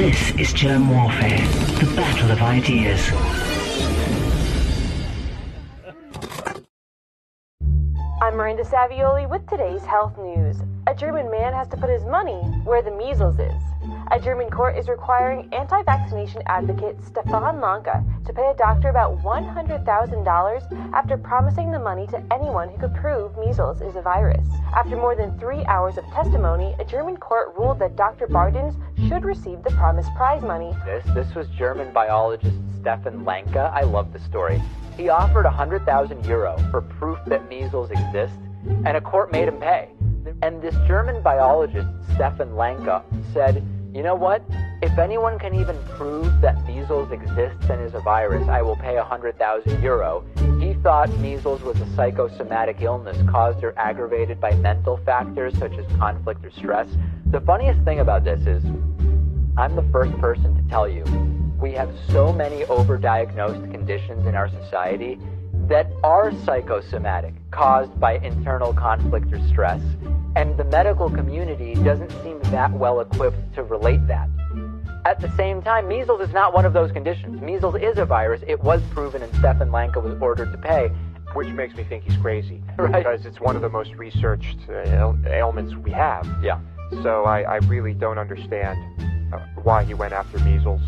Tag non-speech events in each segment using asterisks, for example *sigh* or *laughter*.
This is Germ Warfare, the battle of ideas. I'm Miranda Savioli with today's health news. A German man has to put his money where the measles is. A German court is requiring anti vaccination advocate Stefan Lanka to pay a doctor about $100,000 after promising the money to anyone who could prove measles is a virus. After more than three hours of testimony, a German court ruled that Dr. Bardens should receive the promised prize money. This, this was German biologist Stefan Lanka. I love the story. He offered 100,000 euro for proof that measles exist, and a court made him pay. And this German biologist, Stefan Lanka, said, you know what? If anyone can even prove that measles exists and is a virus, I will pay 100,000 euro. He thought measles was a psychosomatic illness caused or aggravated by mental factors such as conflict or stress. The funniest thing about this is, I'm the first person to tell you, we have so many overdiagnosed conditions in our society that are psychosomatic, caused by internal conflict or stress. And the medical community doesn't seem that well equipped to relate that. At the same time, measles is not one of those conditions. Measles is a virus. It was proven, and Stefan Lanka was ordered to pay. Which makes me think he's crazy. *laughs* Right. Because it's one of the most researched uh, ail- ailments we have. Yeah. So I, I really don't understand uh, why he went after measles.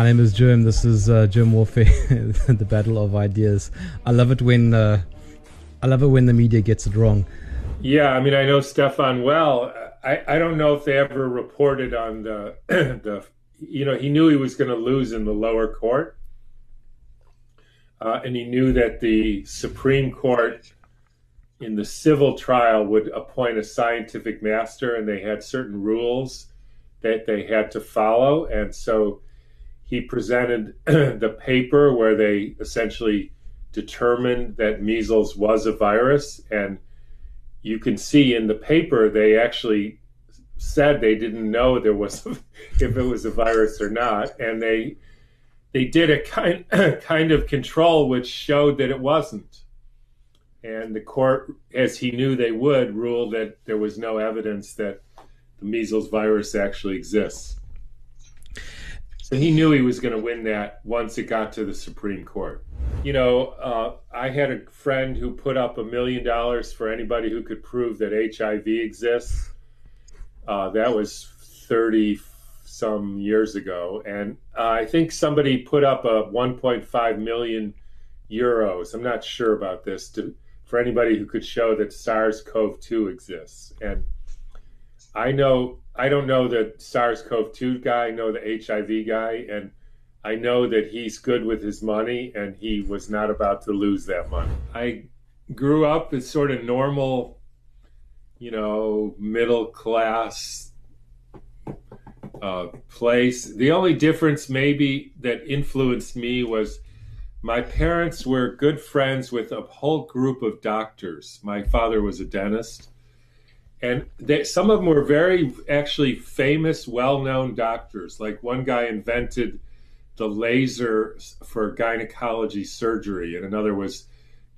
My name is Jim. This is uh, Germ Warfare, *laughs* the battle of ideas. I love it when uh, I love it when the media gets it wrong. Yeah, I mean, I know Stefan well. I, I don't know if they ever reported on the *clears throat* the you know he knew he was going to lose in the lower court, uh, and he knew that the Supreme Court in the civil trial would appoint a scientific master, and they had certain rules that they had to follow, and so he presented *clears throat* the paper where they essentially determined that measles was a virus. And you can see in the paper they actually said they didn't know there was *laughs* if it was a virus or not. And they they did a kind *clears throat* kind of control which showed that it wasn't. And the court as he knew they would ruled that there was no evidence that the measles virus actually exists so he knew he was going to win that once it got to the Supreme Court. You know, uh, I had a friend who put up a million dollars for anybody who could prove that HIV exists. Uh, that was 30 some years ago. And uh, I think somebody put up a 1.5 million euros. I'm not sure about this to, for anybody who could show that SARS CoV 2 exists. And I know I don't know the SARS-CoV-2 guy. I know the HIV guy, and I know that he's good with his money, and he was not about to lose that money. I grew up as sort of normal, you know, middle class uh, place. The only difference, maybe, that influenced me was my parents were good friends with a whole group of doctors. My father was a dentist and they, some of them were very actually famous, well-known doctors. Like one guy invented the laser for gynecology surgery, and another was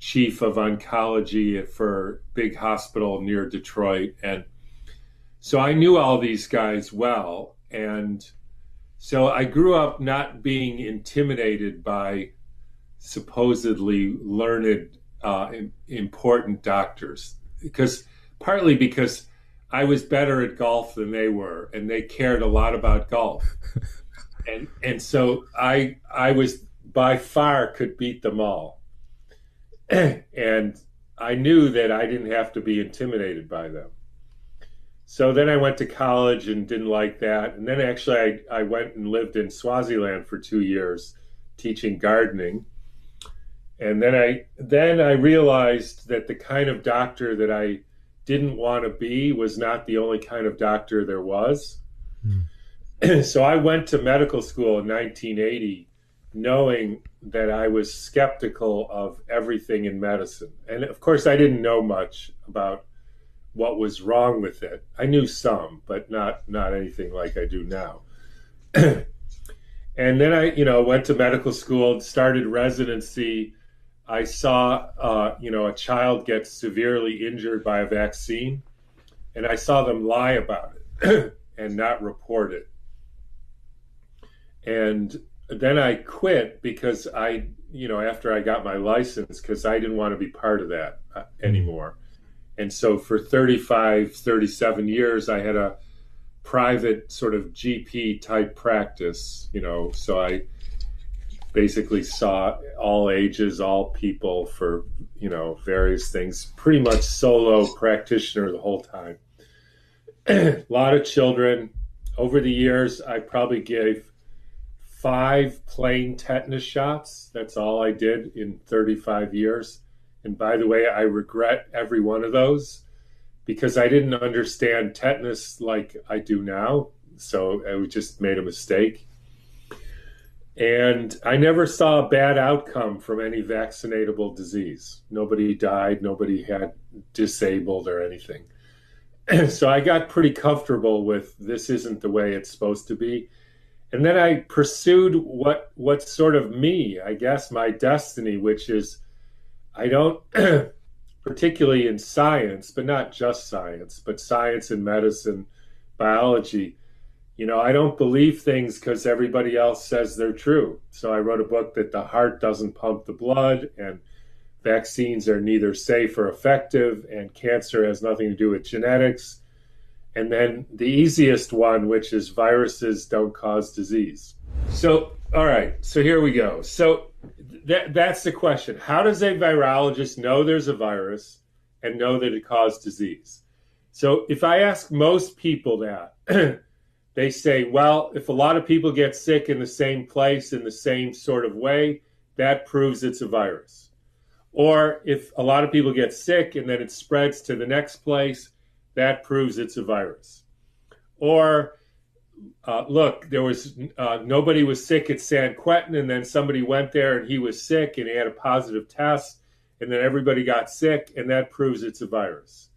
chief of oncology for big hospital near Detroit. And so I knew all these guys well, and so I grew up not being intimidated by supposedly learned, uh, important doctors because partly because I was better at golf than they were, and they cared a lot about golf, *laughs* and and so I I was by far could beat them all, *clears throat* and I knew that I didn't have to be intimidated by them. So then I went to college and didn't like that, and then actually I I went and lived in Swaziland for two years, teaching gardening. And then I then I realized that the kind of doctor that I didn't want to be was not the only kind of doctor there was. Mm. *clears throat* so I went to medical school in 1980 knowing that I was skeptical of everything in medicine. And of course, I didn't know much about what was wrong with it. I knew some, but not not anything like I do now. *clears throat* and then I, you know, went to medical school, started residency. I saw, uh, you know, a child get severely injured by a vaccine, and I saw them lie about it *clears throat* and not report it. And then I quit because I, you know, after I got my license, because I didn't want to be part of that uh, anymore. And so for 35, 37 years, I had a private sort of GP type practice, you know, so I basically saw all ages, all people for, you know, various things, pretty much solo practitioner the whole time. a *clears throat* lot of children. Over the years, I probably gave five plain tetanus shots. That's all I did in 35 years. And by the way, I regret every one of those because I didn't understand tetanus like I do now. So I just made a mistake. And I never saw a bad outcome from any vaccinatable disease. Nobody died, nobody had disabled or anything. *clears throat* so I got pretty comfortable with this isn't the way it's supposed to be and then I pursued what what's sort of me, I guess, my destiny, which is I don't *clears throat* particularly in science, but not just science, but science and medicine, biology. You know, I don't believe things because everybody else says they're true. So I wrote a book that the heart doesn't pump the blood and vaccines are neither safe or effective and cancer has nothing to do with genetics and then the easiest one, which is viruses don't cause disease. So, all right, so here we go. So that, that's the question. How does a virologist know there's a virus and know that it caused disease? So if I ask most people that, *clears throat* they say, well, if a lot of people get sick in the same place in the same sort of way, that proves it's a virus. Or if a lot of people get sick and then it spreads to the next place, that proves it's a virus. Or uh, look, there was uh, nobody was sick at San Quentin, and then somebody went there and he was sick and he had a positive test, and then everybody got sick, and that proves it's a virus.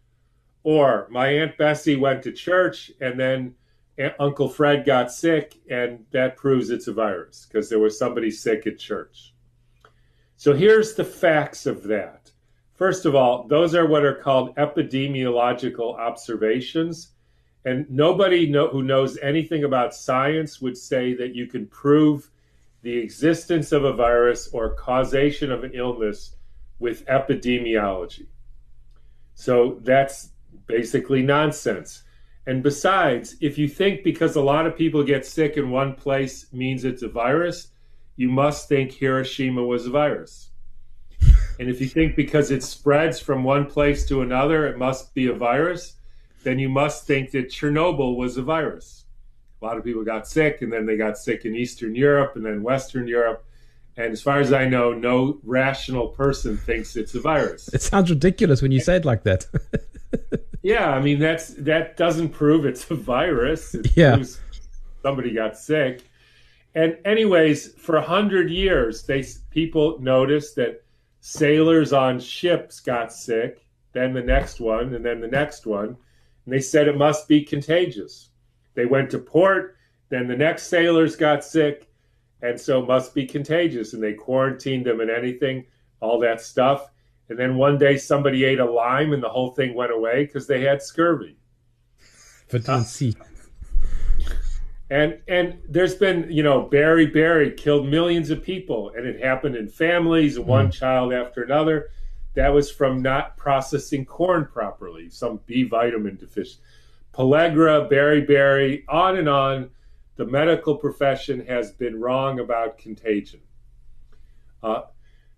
Or my Aunt Bessie went to church, and then Uncle Fred got sick, and that proves it's a virus because there was somebody sick at church. So here's the facts of that. First of all, those are what are called epidemiological observations. And nobody know, who knows anything about science would say that you can prove the existence of a virus or causation of an illness with epidemiology. So that's basically nonsense. And besides, if you think because a lot of people get sick in one place means it's a virus, you must think Hiroshima was a virus. And if you think because it spreads from one place to another, it must be a virus, then you must think that Chernobyl was a virus. A lot of people got sick, and then they got sick in Eastern Europe and then Western Europe. And as far as I know, no rational person thinks it's a virus. It sounds ridiculous when you say it like that. *laughs* yeah, I mean that's that doesn't prove it's a virus. It yeah. somebody got sick. And anyways, for a hundred years, they people noticed that sailors on ships got sick, then the next one, and then the next one. And they said it must be contagious. They went to port, then the next sailors got sick, and so it must be contagious. And they quarantined them and anything, all that stuff. And then one day somebody ate a lime and the whole thing went away because they had scurvy. Vitamin C. And and there's been, you know, beriberi killed millions of people, and it happened in families, mm. one child after another. That was from not processing corn properly, some B vitamin deficiency. Pellagra, beriberi, on and on. The medical profession has been wrong about contagion. Uh,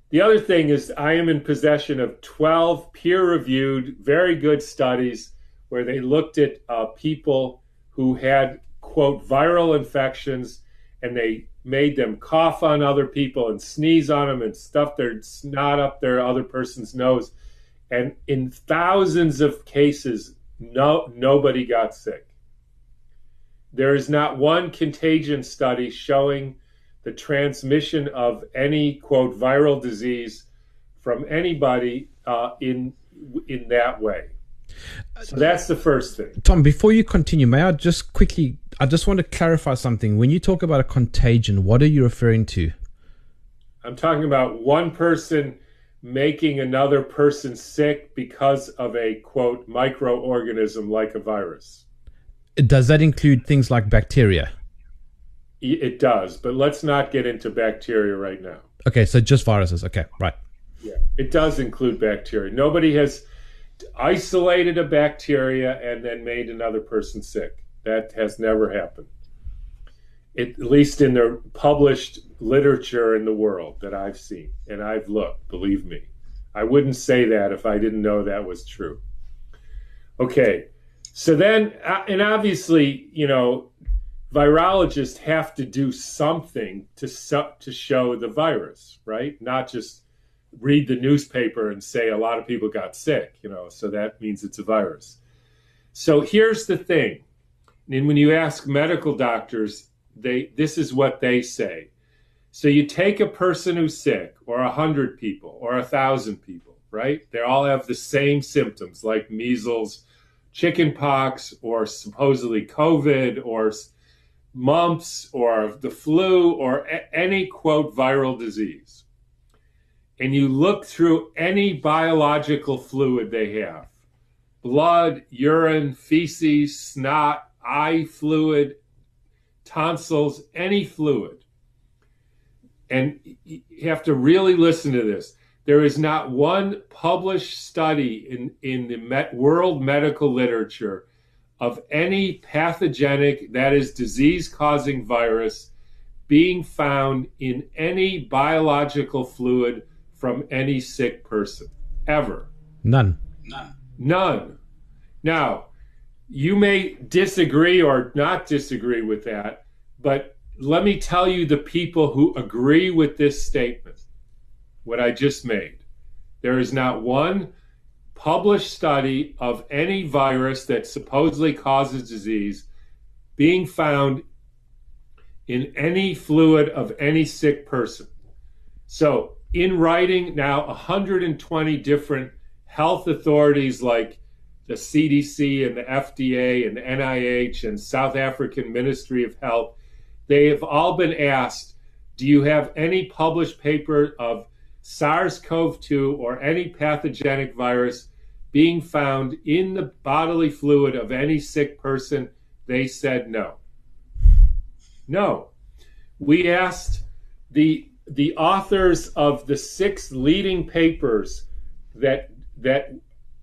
the other thing is, I am in possession of 12 peer reviewed, very good studies where they looked at uh, people who had quote viral infections and they made them cough on other people and sneeze on them and stuff their snot up their other person's nose. And in thousands of cases no nobody got sick. There is not one contagion study showing the transmission of any quote viral disease from anybody uh, in in that way. So that's the first thing. Tom, before you continue, may I just quickly? I just want to clarify something. When you talk about a contagion, what are you referring to? I'm talking about one person making another person sick because of a quote microorganism like a virus. Does that include things like bacteria? It does, but let's not get into bacteria right now. Okay, so just viruses. Okay, right. Yeah, it does include bacteria. Nobody has isolated a bacteria and then made another person sick. That has never happened. It, at least in the published literature in the world that I've seen, and I've looked, believe me. I wouldn't say that if I didn't know that was true. Okay, so then, uh, and obviously, you know, virologists have to do something to to show the virus, right? Not just read the newspaper and say a lot of people got sick, you know, so that means it's a virus. So here's the thing. And when you ask medical doctors, they this is what they say. So you take a person who's sick, or a hundred people, or a thousand people, right? They all have the same symptoms, like measles, chickenpox, or supposedly COVID, or mumps, or the flu, or a- any quote viral disease and you look through any biological fluid they have blood, urine, feces, snot, eye fluid, tonsils, any fluid. And you have to really listen to this. There is not one published study in, in the met, world medical literature of any pathogenic, that is, disease causing virus being found in any biological fluid from any sick person ever. None. None. None. Now, you may disagree or not disagree with that, but let me tell you the people who agree with this statement, what I just made. There is not one published study of any virus that supposedly causes disease being found in any fluid of any sick person. So in writing now 120 different health authorities like the CDC and the FDA and the NIH and South African Ministry of Health. They have all been asked, do you have any published paper of SARS-CoV-2 or any pathogenic virus being found in the bodily fluid of any sick person? They said no. No. We asked the the authors of the six leading papers that that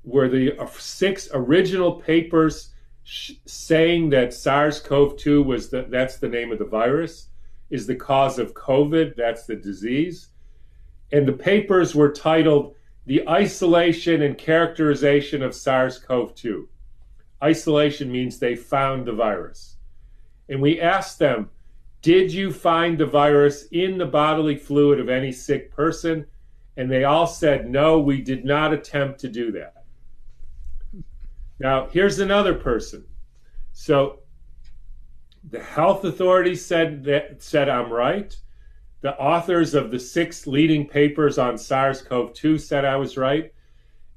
were the six original papers saying that SARS-CoV-2 was the, that's the name of the virus is the cause of COVID that's the disease and the papers were titled the isolation and characterization of SARS-CoV-2 isolation means they found the virus and we asked them did you find the virus in the bodily fluid of any sick person? And they all said, No, we did not attempt to do that. Now, here's another person. So the health authorities said that said I'm right. The authors of the six leading papers on SARS-CoV-2 said I was right.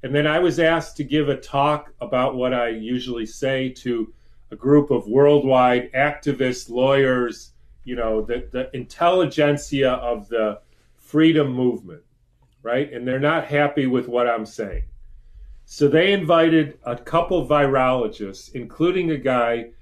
And then I was asked to give a talk about what I usually say to a group of worldwide activists, lawyers, you know, the, the intelligentsia of the freedom movement, right? And they're not happy with what I'm saying. So they invited a couple virologists, including a guy,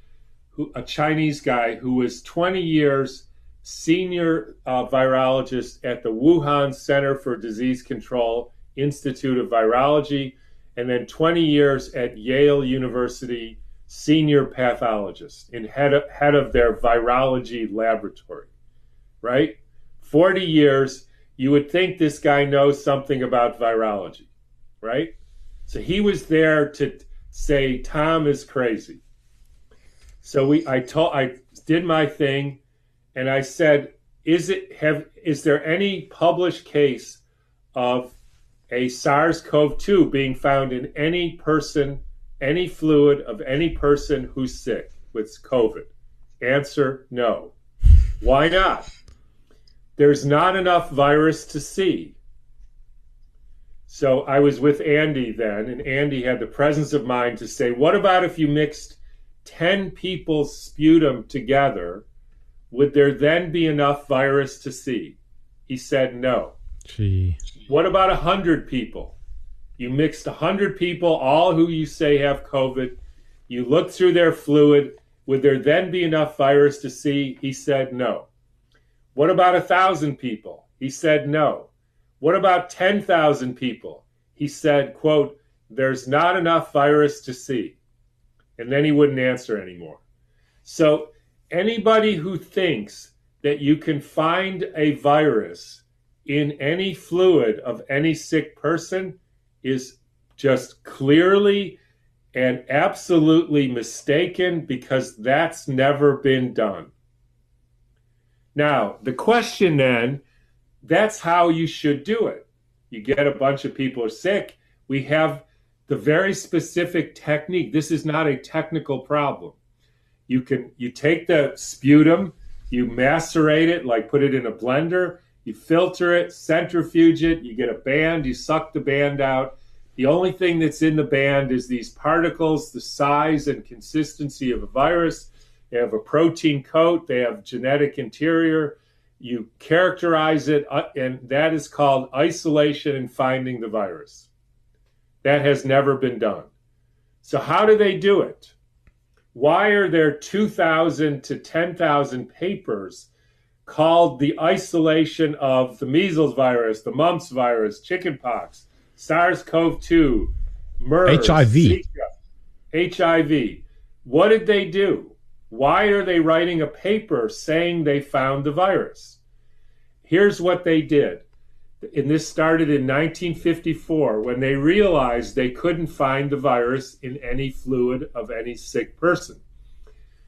who, a Chinese guy who was 20 years senior uh, virologist at the Wuhan Center for Disease Control Institute of Virology, and then 20 years at Yale University senior pathologist and head of, head of their virology laboratory, right? 40 years, you would think this guy knows something about virology, right? So he was there to say Tom is crazy. So we I told I did my thing and I said, is it have is there any published case of a SARS-CoV-2 being found in any person any fluid of any person who's sick with COVID? Answer no. Why not? there's not enough virus to see. So I was with Andy then, and Andy had the presence of mind to say, What about if you mixed 10 people's sputum together? Would there then be enough virus to see? He said, No. Gee. What about 100 people? You mixed 100 people, all who you say have COVID. You looked through their fluid. Would there then be enough virus to see? He said, No. What about 1,000 people? He said, No. What about 10,000 people? He said, quote, there's not enough virus to see. And then he wouldn't answer anymore. So anybody who thinks that you can find a virus in any fluid of any sick person is just clearly and absolutely mistaken because that's never been done. Now, the question then that's how you should do it. You get a bunch of people are sick. We have the very specific technique. This is not a technical problem. You can you take the sputum, you macerate it, like put it in a blender, you filter it, centrifuge it, you get a band, you suck the band out. The only thing that's in the band is these particles, the size and consistency of a virus. They have a protein coat, they have genetic interior you characterize it, uh, and that is called isolation and finding the virus. That has never been done. So, how do they do it? Why are there 2,000 to 10,000 papers called the isolation of the measles virus, the mumps virus, chickenpox, SARS CoV 2, MERS, HIV? Zika, HIV. What did they do? Why are they writing a paper saying they found the virus? Here's what they did. And this started in 1954 when they realized they couldn't find the virus in any fluid of any sick person.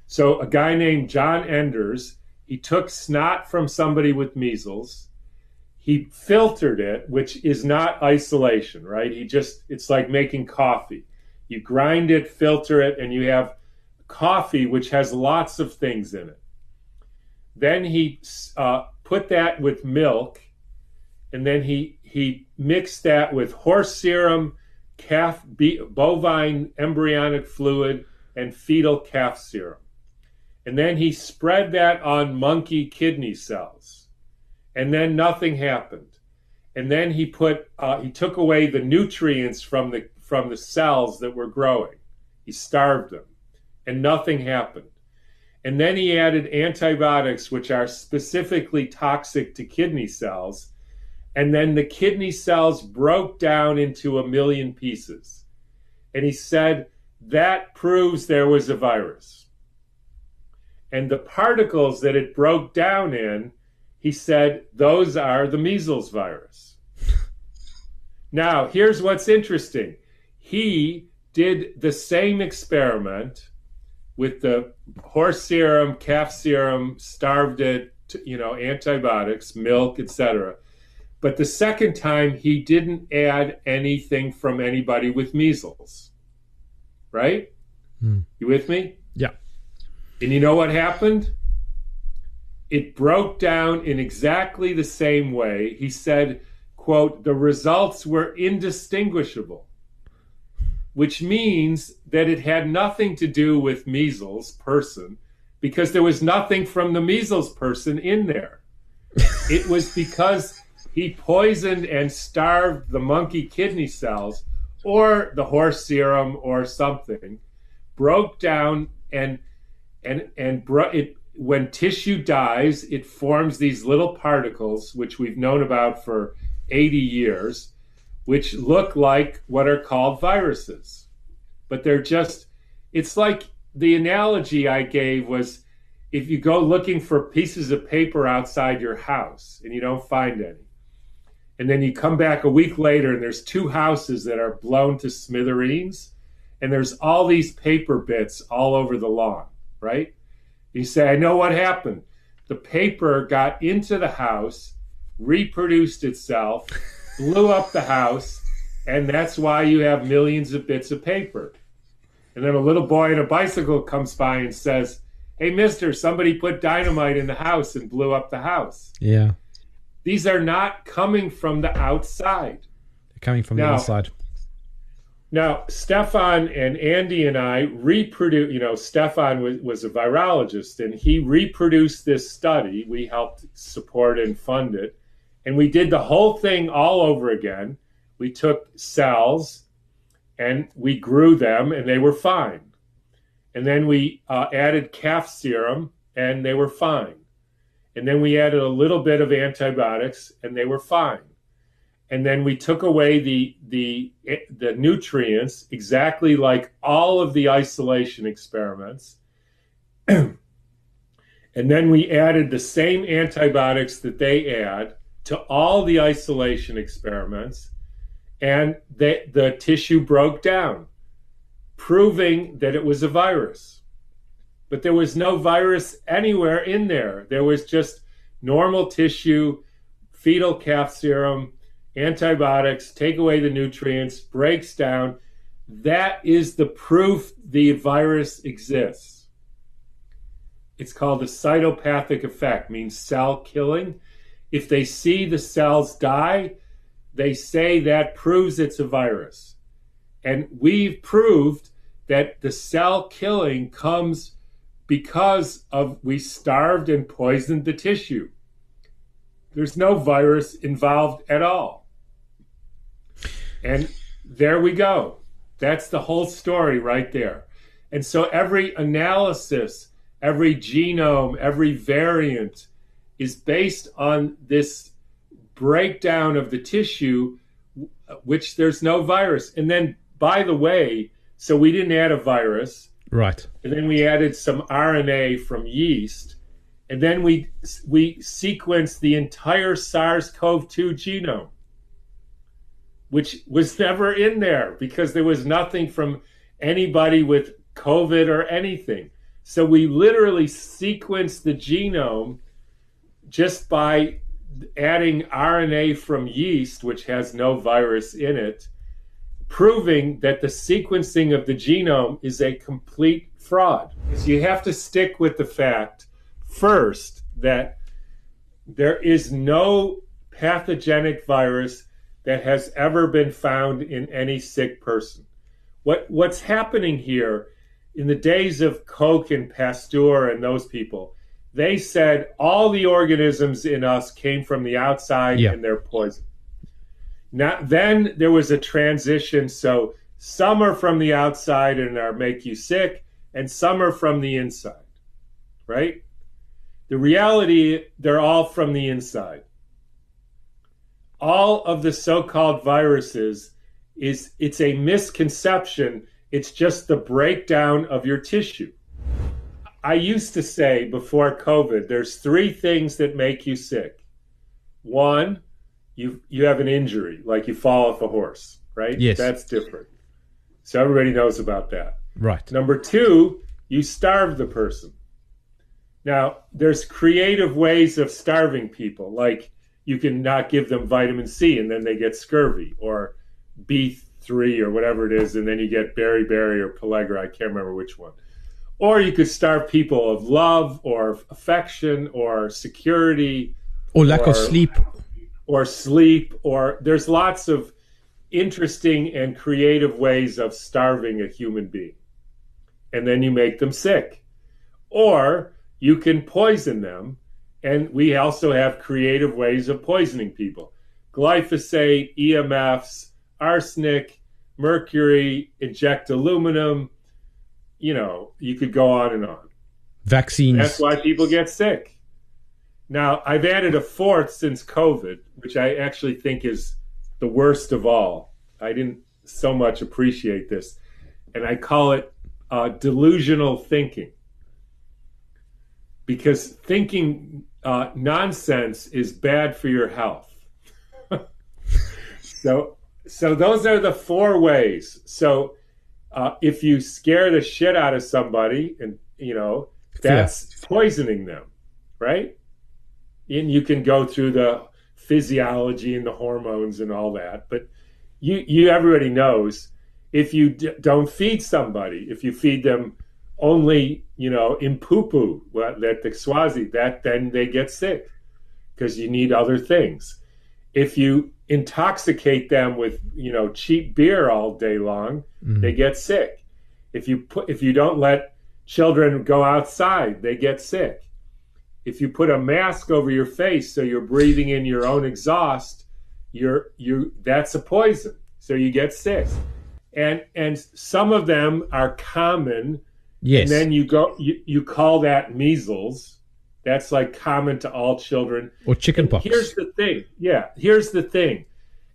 So a guy named John Enders, he took snot from somebody with measles. He filtered it, which is not isolation, right? He just, it's like making coffee. You grind it, filter it, and you have coffee, which has lots of things in it. Then he uh, put that with milk, and then he he mixed that with horse serum, calf bovine embryonic fluid, and fetal calf serum. And then he spread that on monkey kidney cells, and then nothing happened. And then he put uh, he took away the nutrients from the from the cells that were growing. He starved them and nothing happened. And then he added antibiotics, which are specifically toxic to kidney cells. And then the kidney cells broke down into a million pieces. And he said that proves there was a virus. And the particles that it broke down in, he said, those are the measles virus. now, here's what's interesting. He did the same experiment with the horse serum, calf serum, starved it, you know, antibiotics, milk, etc. But the second time, he didn't add anything from anybody with measles. Right? Hmm. You with me? Yeah. And you know what happened? It broke down in exactly the same way. He said, quote, the results were indistinguishable which means that it had nothing to do with measles person because there was nothing from the measles person in there. *laughs* it was because he poisoned and starved the monkey kidney cells or the horse serum or something, broke down and and and bro- it when tissue dies, it forms these little particles which we've known about for 80 years which look like what are called viruses. But they're just, it's like the analogy I gave was if you go looking for pieces of paper outside your house and you don't find any, and then you come back a week later and there's two houses that are blown to smithereens, and there's all these paper bits all over the lawn, right? You say, I know what happened. The paper got into the house, reproduced itself blew up the house, and that's why you have millions of bits of paper. And then a little boy on a bicycle comes by and says, Hey, mister, somebody put dynamite in the house and blew up the house. Yeah. These are not coming from the outside. They're coming from the inside. Now, Stefan and Andy and I reproduce, you know, Stefan was, was a virologist and he reproduced this study. We helped support and fund it. And we did the whole thing all over again. We took cells and we grew them and they were fine. And then we uh, added calf serum and they were fine. And then we added a little bit of antibiotics and they were fine. And then we took away the the the nutrients exactly like all of the isolation experiments. *clears throat* And then we added the same antibiotics that they add to all the isolation experiments and the, the tissue broke down proving that it was a virus but there was no virus anywhere in there there was just normal tissue fetal calf serum antibiotics, take away the nutrients, breaks down. That is the proof the virus exists. It's called the cytopathic effect, means cell killing. If they see the cells die, they say that proves it's a virus. And we've proved that the cell killing comes because of we starved and poisoned the tissue. There's no virus involved at all. And there we go. That's the whole story right there. And so every analysis, every genome, every variant is based on this breakdown of the tissue, which there's no virus. And then, by the way, so we didn't add a virus, Right. and then we added some RNA from yeast, and then we we sequenced the entire SARS-CoV-2 genome, which was never in there because there was nothing from anybody with COVID or anything. So we literally sequenced the genome just by adding RNA from yeast, which has no virus in it, proving that the sequencing of the genome is a complete fraud. So you have to stick with the fact first that there is no pathogenic virus that has ever been found in any sick person. What what's happening here in the days of Koch and Pasteur and those people, they said all the organisms in us came from the outside Yeah. and they're poison. Now then there was a transition so some are from the outside and are make you sick and some are from the inside. Right? The reality they're all from the inside. All of the so-called viruses is it's a misconception. It's just the breakdown of your tissue. I used to say before COVID, there's three things that make you sick. One, you you have an injury, like you fall off a horse, right? Yes. That's different. So everybody knows about that. Right. Number two, you starve the person. Now, there's creative ways of starving people, like you can not give them vitamin C and then they get scurvy, or B3 or whatever it is, and then you get beriberi or pellagra. I can't remember which one. Or you could starve people of love or affection or security Or lack of sleep. Or sleep, or there's lots of interesting and creative ways of starving a human being. And then you make them sick. Or you can poison them. And we also have creative ways of poisoning people glyphosate, EMFs, arsenic, mercury, inject aluminum. You know, you could go on and on. Vaccines. That's why people get sick. Now, I've added a fourth since COVID, which I actually think is the worst of all. I didn't so much appreciate this, and I call it uh, delusional thinking. Because thinking uh, nonsense is bad for your health. *laughs* so, so those are the four ways. So, uh, if you scare the shit out of somebody, and you know that's poisoning them, right? And you can go through the physiology and the hormones and all that, but you you everybody knows if you d- don't feed somebody, if you feed them only you know in poo poo, that the Swazi, that then they get sick. because you need other things. If you intoxicate them with, you know, cheap beer all day long, Mhm. they get sick. If you put if you don't let children go outside, they get sick. If you put a mask over your face so you're breathing in your own exhaust, you're you that's a poison. So you get sick. And and some of them are common Yes. and then you go you, you call that measles. That's like common to all children. or chickenpox. Here's the thing. Yeah, here's the thing.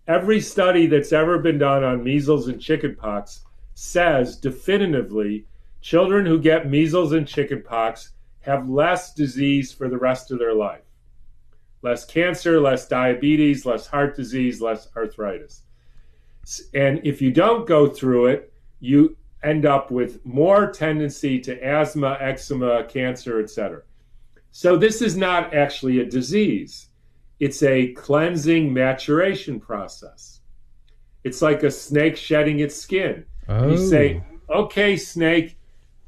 Every study that's ever been done on measles and chickenpox says definitively children who get measles and chickenpox have less disease for the rest of their life. Less cancer, less diabetes, less heart disease, less arthritis. And if you don't go through it, you end up with more tendency to asthma, eczema, cancer, etc. So this is not actually a disease. It's a cleansing maturation process. It's like a snake shedding its skin. oh. You say, oh. okay, snake,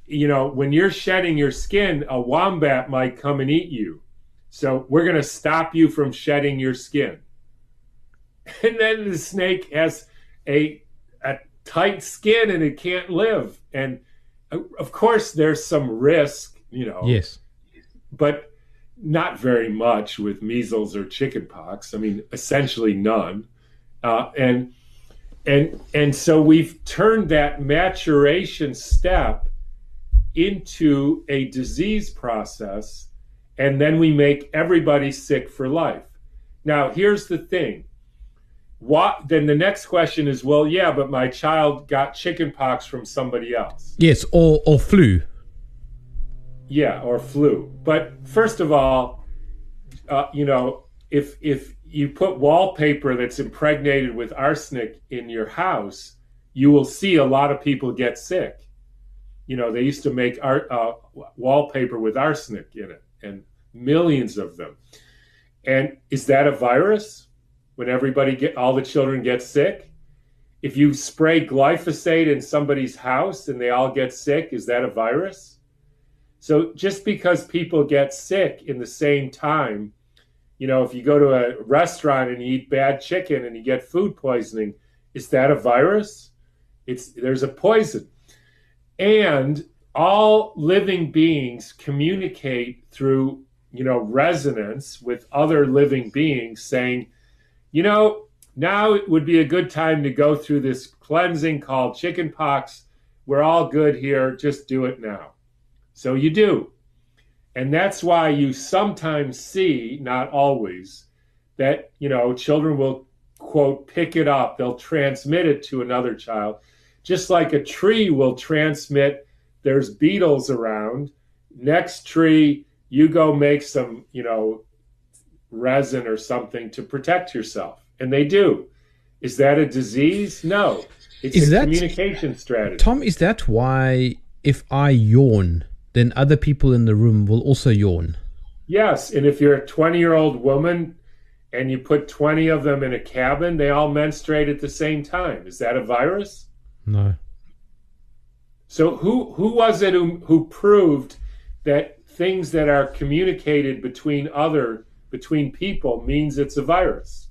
you know, when you're shedding your skin, a wombat might come and eat you. So we're going to stop you from shedding your skin. *laughs* And then the snake has a, a tight skin and it can't live. And uh, of course, there's some risk, you know yes. but not very much with measles or chickenpox. I mean, essentially none. Uh, and and and so we've turned that maturation step into a disease process, and then we make everybody sick for life. Now, here's the thing. What then the next question is, well, yeah, but my child got chickenpox from somebody else. Yes. Or or flu. Yeah, or flu. But first of all, uh, you know, if if you put wallpaper that's impregnated with arsenic in your house, you will see a lot of people get sick. You know, they used to make art uh, wallpaper with arsenic in it, and millions of them. And is that a virus? When everybody get all the children get sick? If you spray glyphosate in somebody's house and they all get sick, is that a virus? So just because people get sick in the same time, you know, if you go to a restaurant and you eat bad chicken and you get food poisoning, is that a virus? It's there's a poison. And all living beings communicate through, you know, resonance with other living beings saying, you know, now it would be a good time to go through this cleansing called chickenpox. We're all good here, just do it now. So you do. And that's why you sometimes see, not always, that, you know, children will, quote, pick it up. They'll transmit it to another child. Just like a tree will transmit, there's beetles around. Next tree, you go make some, you know, resin or something to protect yourself. And they do. Is that a disease? No. It's Is a that- communication strategy. Tom, is that why if I yawn, then other people in the room will also yawn? Yes, and if you're a 20 year old woman and you put 20 of them in a cabin, they all menstruate at the same time. Is that a virus? No. So who who was it who, who proved that things that are communicated between other between people means it's a virus?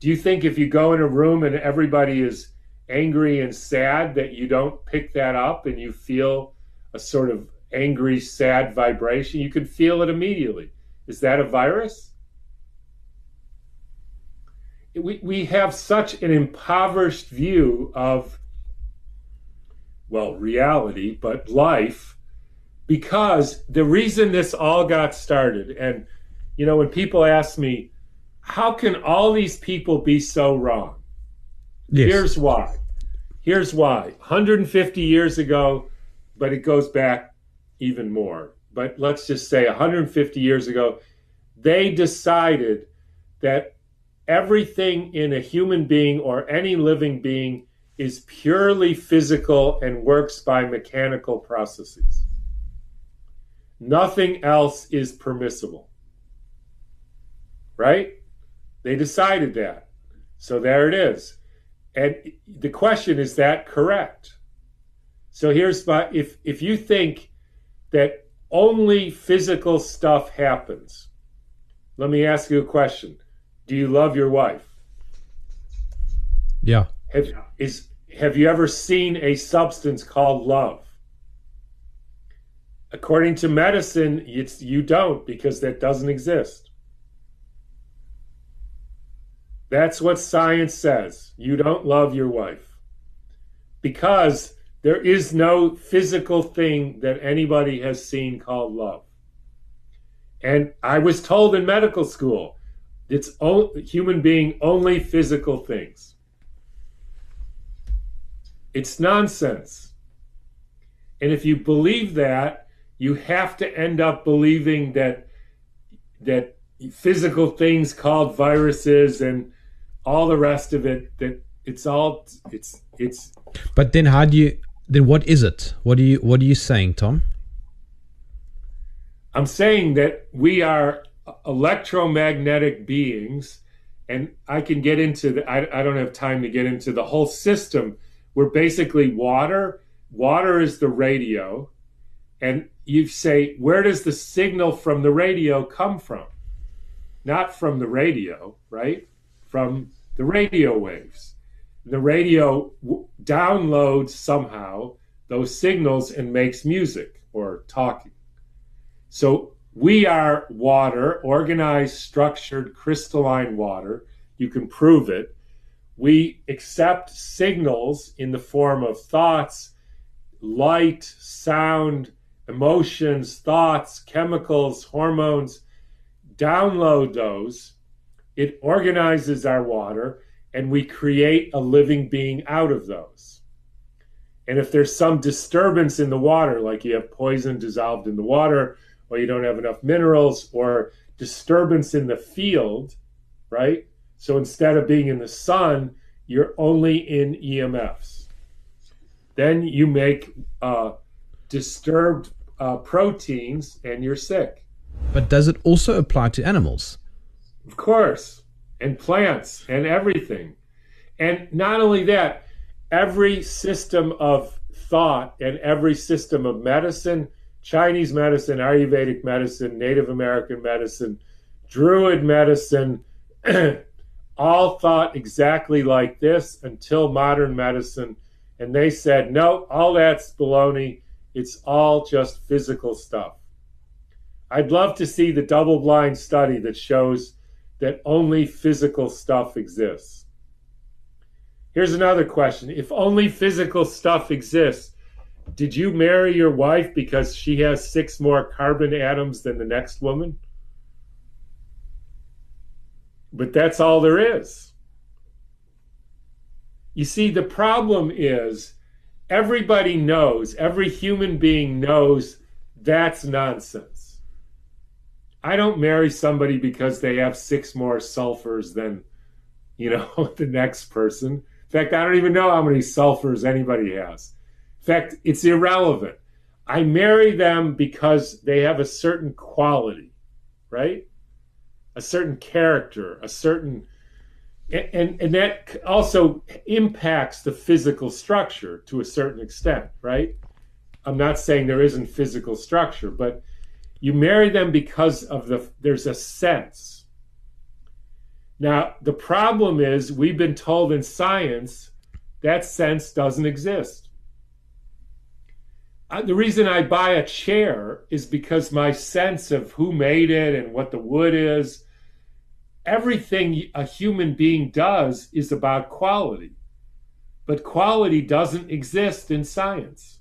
Do you think if you go in a room and everybody is angry and sad that you don't pick that up and you feel a sort of angry, sad vibration? You can feel it immediately. Is that a virus? We, we have such an impoverished view of, well, reality, but life, because the reason this all got started, and, you know, when people ask me, how can all these people be so wrong? Yes. Here's why. Here's why. 150 years ago, but it goes back even more. But let's just say 150 years ago, they decided that everything in a human being or any living being is purely physical and works by mechanical processes. Nothing else is permissible. Right? They decided that. So there it is. And the question is that correct? So here's my if if you think that only physical stuff happens, Let me ask you a question. Do you love your wife? Yeah. Have, is, have you ever seen a substance called love? According to medicine, it's, you don't because that doesn't exist. That's what science says. You don't love your wife because there is no physical thing that anybody has seen called love. And I was told in medical school, it's o- human being only physical things. It's nonsense. And if you believe that, you have to end up believing that that physical things called viruses and all the rest of it that it's all it's it's But then how do you then what is it? What are you what are you saying, Tom? I'm saying that we are electromagnetic beings, and I can get into the, I, I don't have time to get into the whole system. We're basically water. Water is the radio. And you say, where does the signal from the radio come from? Not from the radio, right? From the radio waves. The radio w- downloads somehow those signals and makes music or talking. So we are water, organized, structured, crystalline water. You can prove it. We accept signals in the form of thoughts, light, sound, emotions, thoughts, chemicals, hormones. Download those. It organizes our water, and we create a living being out of those. And if there's some disturbance in the water, like you have poison dissolved in the water, or you don't have enough minerals or disturbance in the field, right? So instead of being in the sun, you're only in EMFs. Then you make uh, disturbed uh, proteins and you're sick. But does it also apply to animals? Of course, and plants and everything. And not only that, every system of thought and every system of medicine Chinese medicine, Ayurvedic medicine, Native American medicine, Druid medicine, *clears throat* all thought exactly like this until modern medicine. And they said, no, all that's baloney. It's all just physical stuff. I'd love to see the double blind study that shows that only physical stuff exists. Here's another question. If only physical stuff exists, did you marry your wife because she has six more carbon atoms than the next woman? But that's all there is. You see, the problem is everybody knows, every human being knows that's nonsense. I don't marry somebody because they have six more sulfurs than, you know, *laughs* the next person. In fact, I don't even know how many sulfurs anybody has. In fact, it's irrelevant. I marry them because they have a certain quality, right? A certain character, a certain and and that also impacts the physical structure to a certain extent, right? I'm not saying there isn't physical structure, but you marry them because of the there's a sense. Now, the problem is we've been told in science that sense doesn't exist the reason I buy a chair is because my sense of who made it and what the wood is, everything a human being does is about quality. But quality doesn't exist in science.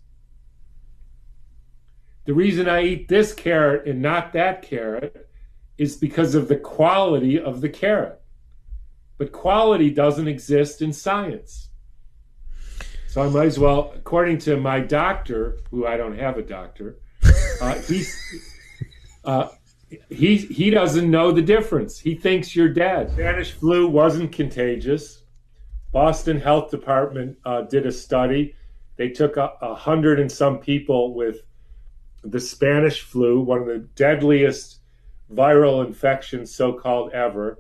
The reason I eat this carrot and not that carrot is because of the quality of the carrot. But quality doesn't exist in science. So I might as well, according to my doctor, who I don't have a doctor, uh, *laughs* he's uh, he he doesn't know the difference. He thinks you're dead. Spanish flu wasn't contagious. Boston Health Department uh, did a study. They took a, a hundred and some people with the Spanish flu, one of the deadliest viral infections, so called ever.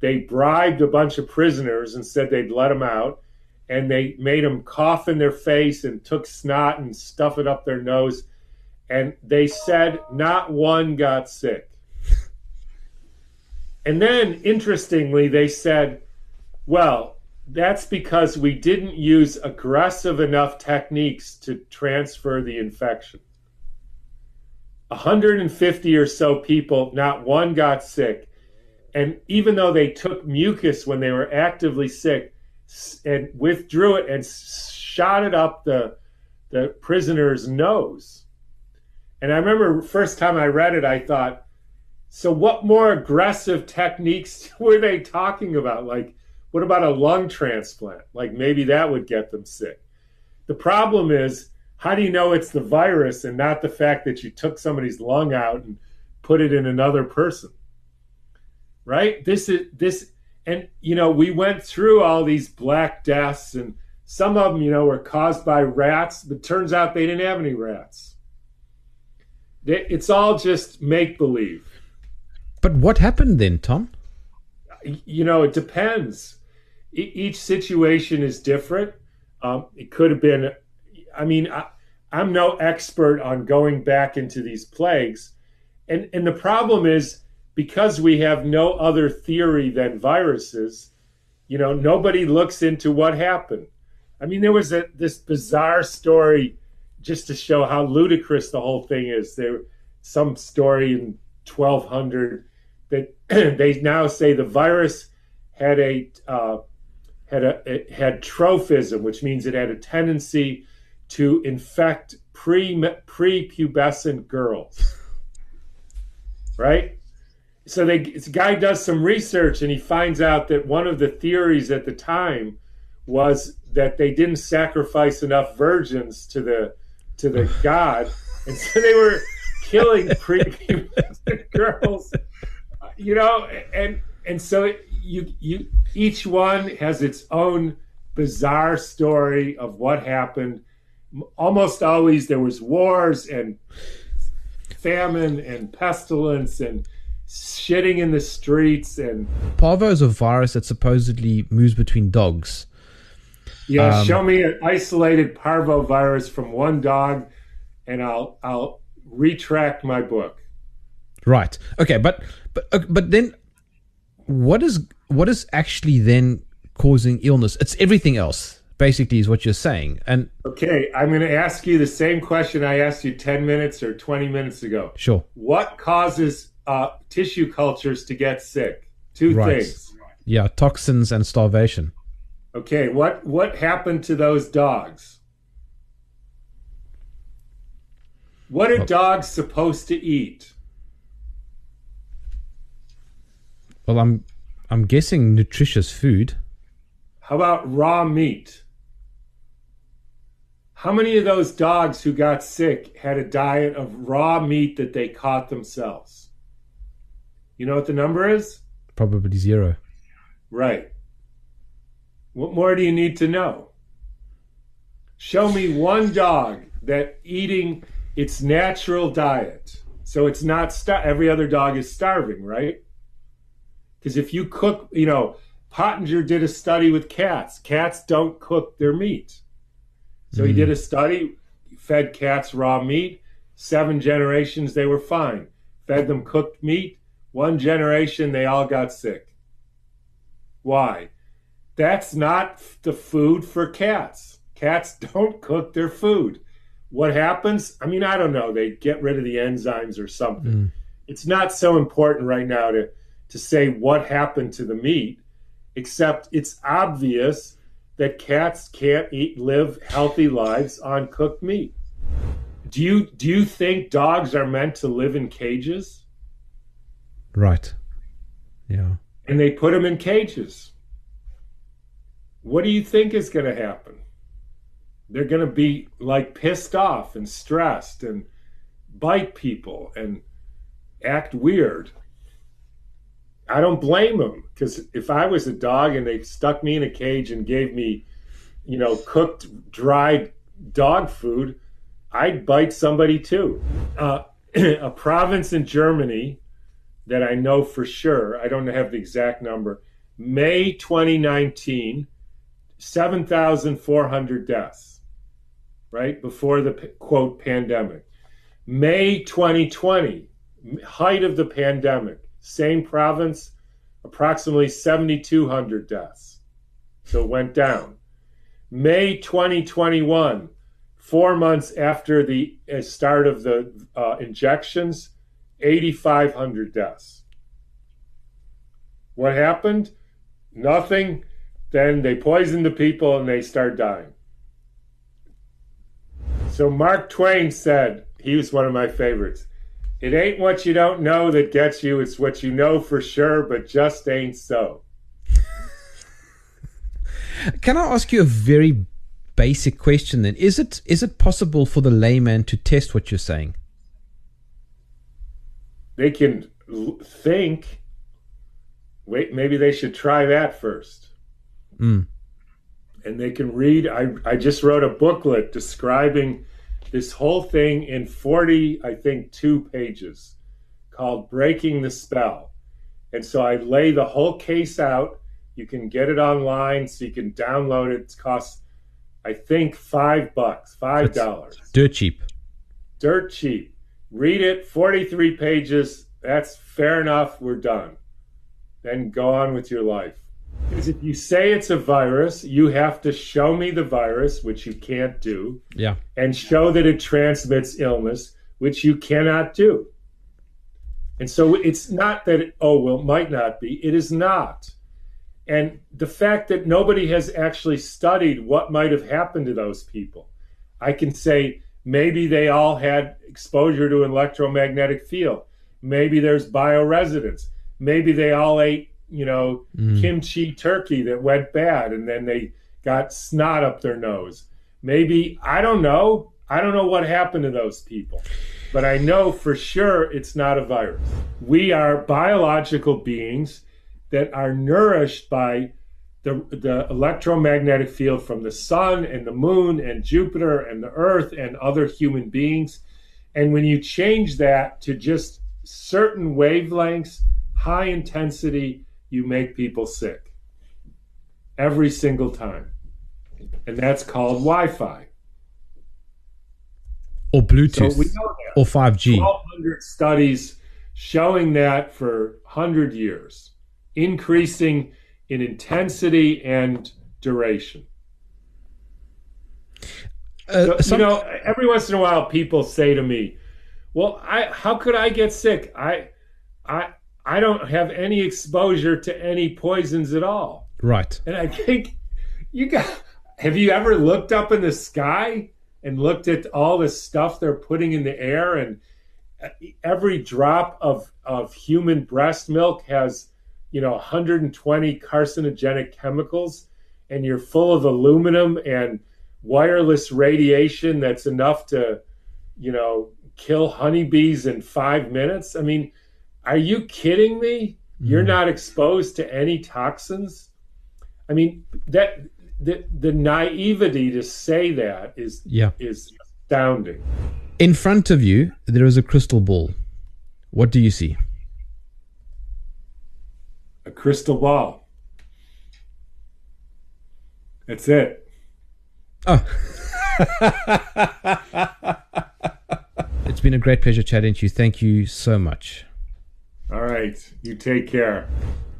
They bribed a bunch of prisoners and said they'd let them out and they made them cough in their face and took snot and stuff it up their nose. And they said not one got sick. And then, interestingly, they said, well, that's because we didn't use aggressive enough techniques to transfer the infection. 150 or so people, not one got sick. And even though they took mucus when they were actively sick and withdrew it and shot it up the, the prisoner's nose. And I remember first time I read it, I thought, so what more aggressive techniques *laughs* were they talking about? Like, what about a lung transplant? Like maybe that would get them sick. The problem is, how do you know it's the virus and not the fact that you took somebody's lung out and put it in another person? Right? This is this and you know, we went through all these black deaths and some of them, you know, were caused by rats, but turns out they didn't have any rats. It's all just make believe. But what happened then, Tom? You know, it depends each situation is different. Um, it could have been, I mean, I, I'm no expert on going back into these plagues. And, and the problem is because we have no other theory than viruses, you know, nobody looks into what happened. I mean, there was a, this bizarre story just to show how ludicrous the whole thing is. There, some story in 1200 that *clears throat* they now say the virus had a uh, had a had trophism, which means it had a tendency to infect pre prepubescent girls. Right? So they this guy does some research and he finds out that one of the theories at the time was that they didn't sacrifice enough virgins to the to the *laughs* god, and so they were killing prepubescent *laughs* girls. You know, and and so you you each one has its own bizarre story of what happened. Almost always there was wars and famine and pestilence and shitting in the streets and parvo is a virus that supposedly moves between dogs. Yeah, um, show me an isolated parvo virus from one dog, and I'll I'll retract my book. Right. Okay, but but but then what is what is actually then causing illness? It's everything else, basically, is what you're saying. And okay, I'm going to ask you the same question I asked you 10 minutes or 20 minutes ago. Sure. What causes uh, tissue cultures to get sick? Two right. things. Yeah, toxins and starvation. Okay, what what happened to those dogs? What are dogs supposed to eat? Well, I'm I'm guessing nutritious food. How about raw meat? How many of those dogs who got sick had a diet of raw meat that they caught themselves? You know what the number is? Probably zero. Right. What more do you need to know? Show me one dog that eating its natural diet. So it's not every other dog is starving, right? Because if you cook, you know, Pottenger did a study with cats. Cats don't cook their meat. So mm. he did a study, fed cats raw meat. Seven generations, they were fine. Fed them cooked meat. One generation, they all got sick. Why? That's not the food for cats. Cats *laughs* don't cook their food. What happens? I mean, I don't know. They get rid of the enzymes or something. Mm. It's not so important right now to to say what happened to the meat, except it's obvious that cats can't eat live healthy lives on cooked meat. Do you do you think dogs are meant to live in cages? Right. Yeah. And they put them in cages. What do you think is going to happen? They're going to be like pissed off and stressed and bite people and act weird. I don't blame them because if I was a dog and they stuck me in a cage and gave me, you know, cooked, dried dog food, I'd bite somebody too. Uh, *clears throat* a province in Germany that I know for sure, I don't have the exact number, May 2019, 7,400 deaths, right? Before the quote pandemic. May 2020, height of the pandemic, same province, approximately 7,200 deaths. So it went down. May 2021, four months after the uh, start of the uh, injections, 8,500 deaths. What happened? Nothing. Then they poisoned the people and they start dying. So Mark Twain said, he was one of my favorites. It ain't what you don't know that gets you, it's what you know for sure, but just ain't so. *laughs* Can I ask you a very basic question then? Is it is it possible for the layman to test what you're saying? They can think. Wait, maybe they should try that first. Mm. And they can read. I, I just wrote a booklet describing this whole thing in 40, I think, two pages called Breaking the Spell. And so I lay the whole case out. You can get it online, so you can download it. It costs, I think, five bucks, five dollars. Dirt cheap. Dirt cheap. Read it, 43 pages. That's fair enough. We're done. Then go on with your life. Because if you say it's a virus, you have to show me the virus, which you can't do, Yeah. and show that it transmits illness, which you cannot do. And so it's not that, it, oh, well, it might not be. It is not. And the fact that nobody has actually studied what might have happened to those people. I can say maybe they all had exposure to an electromagnetic field. Maybe there's bioresidence. Maybe they all ate, you know, mm. kimchi turkey that went bad and then they got snot up their nose. Maybe, I don't know. I don't know what happened to those people. But I know for sure it's not a virus. We are biological beings that are nourished by the, the electromagnetic field from the sun and the moon and Jupiter and the earth and other human beings. And when you change that to just certain wavelengths, high intensity, you make people sick every single time. And that's called Wi Fi. Or Bluetooth. So we know that. or 5G. 1,200 studies showing that for 100 years, increasing in intensity and duration. Uh, So, some- you know, every once in a while, people say to me, "Well, I how could I get sick? I, I, I don't have any exposure to any poisons at all." right. And I think you got. Have you ever looked up in the sky and looked at all the stuff they're putting in the air? And every drop of of human breast milk has, you know, 120 carcinogenic chemicals, and you're full of aluminum and wireless radiation that's enough to, you know, kill honeybees in five minutes. I mean, are you kidding me? You're mm-hmm. not exposed to any toxins. I mean that the the naivety to say that is Yeah. is astounding. In front of you, there is a crystal ball. What do you see? A crystal ball. That's it. Oh. *laughs* it's been a great pleasure chatting to you. Thank you so much. All right. You take care.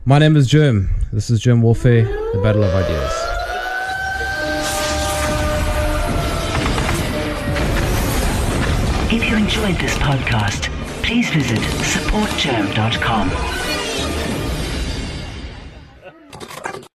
My name is Jerm. This is Jerm Warfare, the Battle of Ideas. If you enjoyed this podcast, please visit supportjerm.com